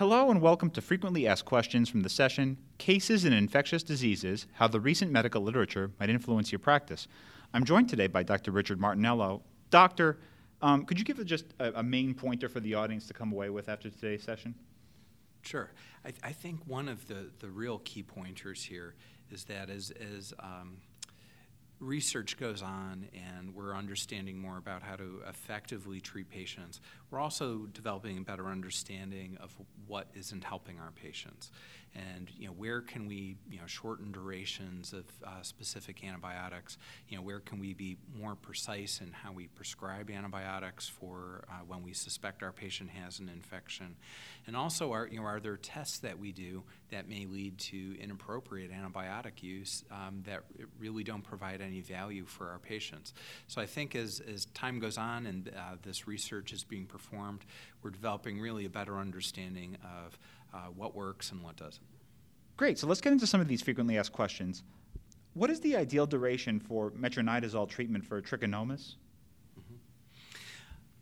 Hello and welcome to Frequently Asked Questions from the session Cases in Infectious Diseases How the Recent Medical Literature Might Influence Your Practice. I'm joined today by Dr. Richard Martinello. Doctor, um, could you give just a, a, main pointer for the audience to come away with after today's session? Sure. I, I think one of the, the real key pointers here is that as, as um, research goes on and we're understanding more about how to effectively treat patients, we're also developing a better understanding of what isn't helping our patients. And you know, where can we you know, shorten durations of uh, specific antibiotics? You know, where can we be more precise in how we prescribe antibiotics for uh, when we suspect our patient has an infection? And also, are, you know, are there tests that we do that may lead to inappropriate antibiotic use um, that really don't provide any value for our patients? So I think as, as time goes on and uh, this research is being performed, we're developing really a better understanding of uh, what works and what doesn't. Great. So let's get into some of these frequently asked questions. What is the ideal duration for metronidazole treatment for trichomonas?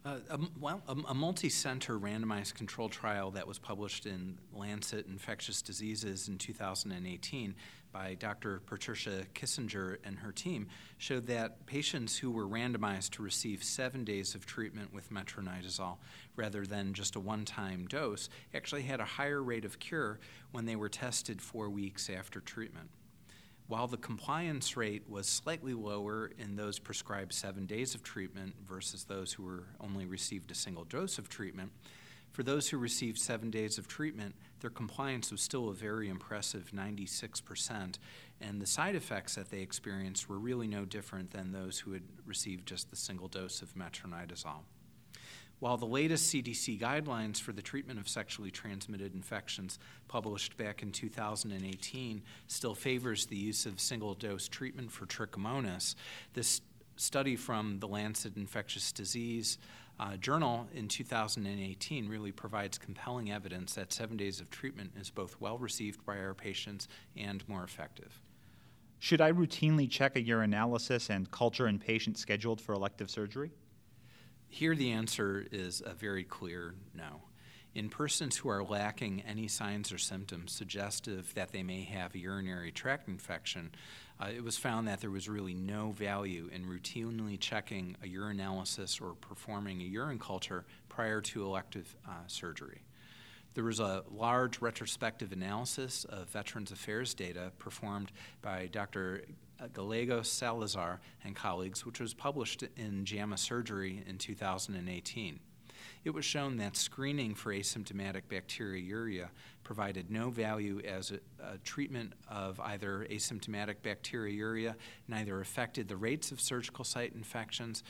Uh, a, well, a, a multi center randomized control trial that was published in Lancet Infectious Diseases in 2018 by Dr. Patricia Kissinger and her team showed that patients who were randomized to receive seven days of treatment with metronidazole rather than just a one time dose actually had a higher rate of cure when they were tested four weeks after treatment. While the compliance rate was slightly lower in those prescribed seven days of treatment versus those who were only received a single dose of treatment, for those who received seven days of treatment, their compliance was still a very impressive 96%, and the side effects that they experienced were really no different than those who had received just the single dose of metronidazole. While the latest CDC guidelines for the treatment of sexually transmitted infections, published back in 2018, still favors the use of single dose treatment for trichomonas, this study from the Lancet Infectious Disease uh, Journal in 2018 really provides compelling evidence that seven days of treatment is both well received by our patients and more effective. Should I routinely check a urinalysis and culture in patients scheduled for elective surgery? Here, the answer is a very clear no. In persons who are lacking any signs or symptoms suggestive that they may have a urinary tract infection, uh, it was found that there was really no value in routinely checking a urinalysis or performing a urine culture prior to elective uh, surgery. There was a large retrospective analysis of Veterans Affairs data performed by Dr. Uh, Gallegos Salazar and colleagues, which was published in JAMA Surgery in 2018. It was shown that screening for asymptomatic bacteriuria provided no value as a, a, treatment of either asymptomatic bacteriuria, neither affected the rates of surgical site infections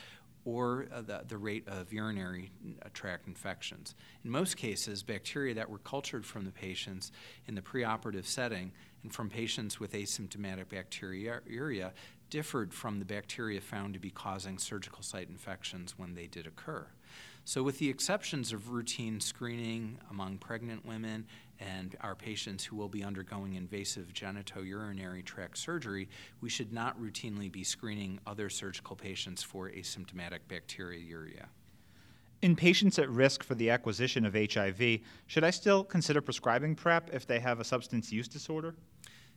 or uh, the, the rate of urinary uh, tract infections. In most cases, bacteria that were cultured from the patients in the preoperative setting and from patients with asymptomatic bacteriuria differed from the bacteria found to be causing surgical site infections when they did occur. So, with the exceptions of routine screening among pregnant women and our patients who will be undergoing invasive genitourinary tract surgery, we should not routinely be screening other surgical patients for asymptomatic bacteriuria. In patients at risk for the acquisition of HIV, should I still consider prescribing PrEP if they have a substance use disorder?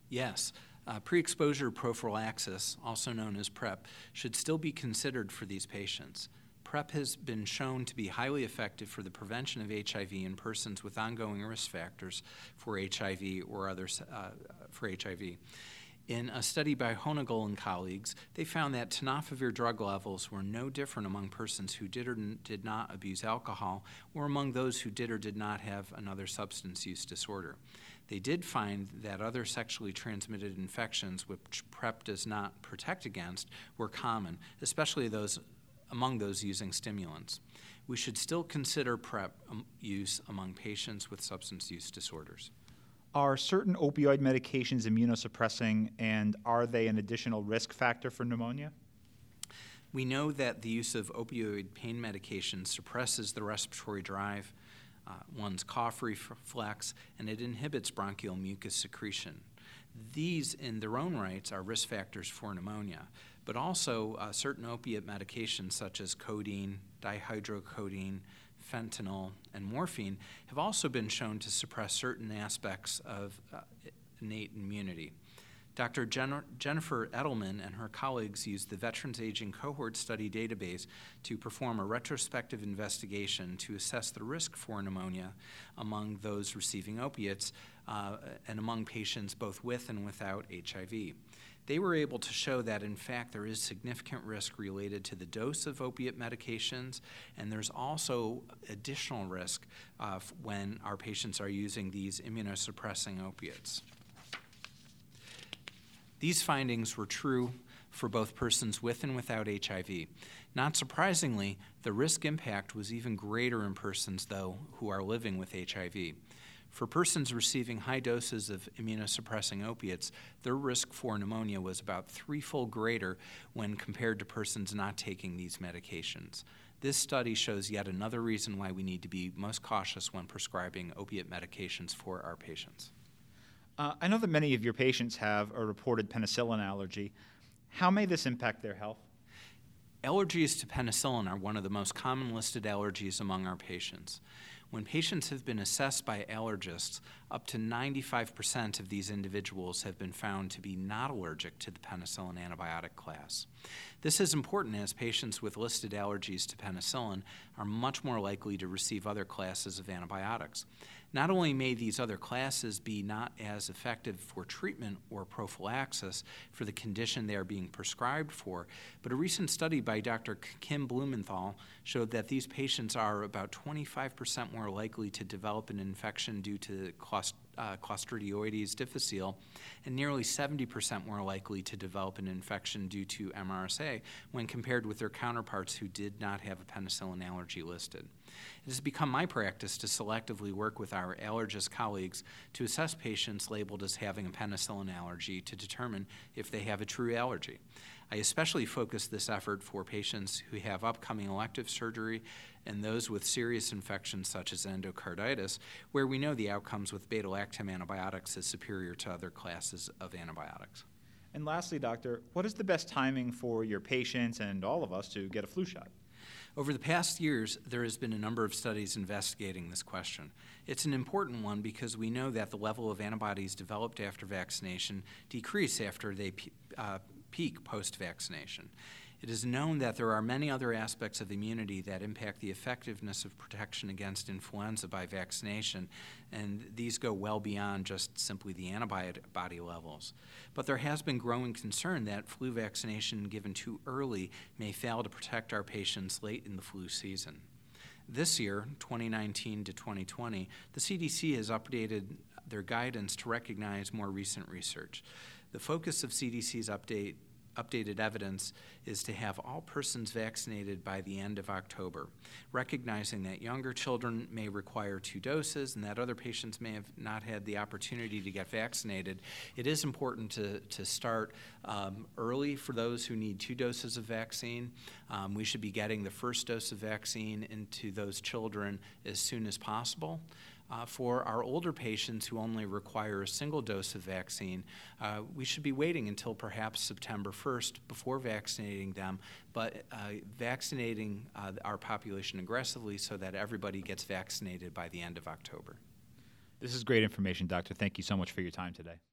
Yes. Uh, pre exposure prophylaxis, also known as PrEP, should still be considered for these patients. PrEP has been shown to be highly effective for the prevention of HIV in persons with ongoing risk factors for HIV or others uh, for HIV. In a study by Honegal and colleagues, they found that tenofovir drug levels were no different among persons who did or did not abuse alcohol or among those who did or did not have another substance use disorder. They did find that other sexually transmitted infections, which PrEP does not protect against, were common, especially those among those using stimulants. We should still consider PrEP um, use among patients with substance use disorders. Are certain opioid medications immunosuppressing, and are they an additional risk factor for pneumonia? We know that the use of opioid pain medication suppresses the respiratory drive, uh, one's cough reflex, and it inhibits bronchial mucus secretion. These, in their own rights, are risk factors for pneumonia but also uh, certain opiate medications such as codeine, dihydrocodeine, fentanyl, and morphine have also been shown to suppress certain aspects of uh, innate immunity. Dr. Jen- Jennifer Edelman and her colleagues used the Veterans Aging Cohort Study database to perform a retrospective investigation to assess the risk for pneumonia among those receiving opiates uh, and among patients both with and without HIV. They were able to show that, in fact, there is significant risk related to the dose of opiate medications, and there's also additional risk uh, when our patients are using these immunosuppressing opiates. These findings were true for both persons with and without HIV. Not surprisingly, the risk impact was even greater in persons, though, who are living with HIV. For persons receiving high doses of immunosuppressing opiates, their risk for pneumonia was about threefold greater when compared to persons not taking these medications. This study shows yet another reason why we need to be most cautious when prescribing opiate medications for our patients. Uh, I know that many of your patients have a reported penicillin allergy. How may this impact their health? Allergies to penicillin are one of the most common listed allergies among our patients. When patients have been assessed by allergists, up to 95% of these individuals have been found to be not allergic to the penicillin antibiotic class. This is important as patients with listed allergies to penicillin are much more likely to receive other classes of antibiotics. Not only may these other classes be not as effective for treatment or prophylaxis for the condition they are being prescribed for, but a recent study by Dr. Kim Blumenthal showed that these patients are about 25% more likely to develop an infection due to Clost- uh, Clostridioides difficile and nearly 70% more likely to develop an infection due to MRSA when compared with their counterparts who did not have a penicillin allergy listed. It has become my practice to selectively work with our allergist colleagues to assess patients labeled as having a penicillin allergy to determine if they have a true allergy. I especially focus this effort for patients who have upcoming elective surgery and those with serious infections such as endocarditis, where we know the outcomes with beta lactam antibiotics is superior to other classes of antibiotics. And lastly, doctor, what is the best timing for your patients and all of us to get a flu shot? Over the past years, there has been a number of studies investigating this question. It's an important one because we know that the level of antibodies developed after vaccination decrease after they uh, peak post vaccination. It is known that there are many other aspects of immunity that impact the effectiveness of protection against influenza by vaccination, and these go well beyond just simply the antibody levels. But there has been growing concern that flu vaccination given too early may fail to protect our patients late in the flu season. This year, 2019 to 2020, the CDC has updated their guidance to recognize more recent research. The focus of CDC's update updated evidence is to have all persons vaccinated by the end of October, recognizing that younger children may require two doses and that other patients may have not had the opportunity to get vaccinated. It is important to, to start um, early for those who need two doses of vaccine. Um, we should be getting the first dose of vaccine into those children as soon as possible. Uh, for our older patients who only require a single dose of vaccine, uh, we should be waiting until perhaps September 1st before vaccinating them, but uh, vaccinating uh, our population aggressively so that everybody gets vaccinated by the end of October. This is great information, Doctor. Thank you so much for your time today.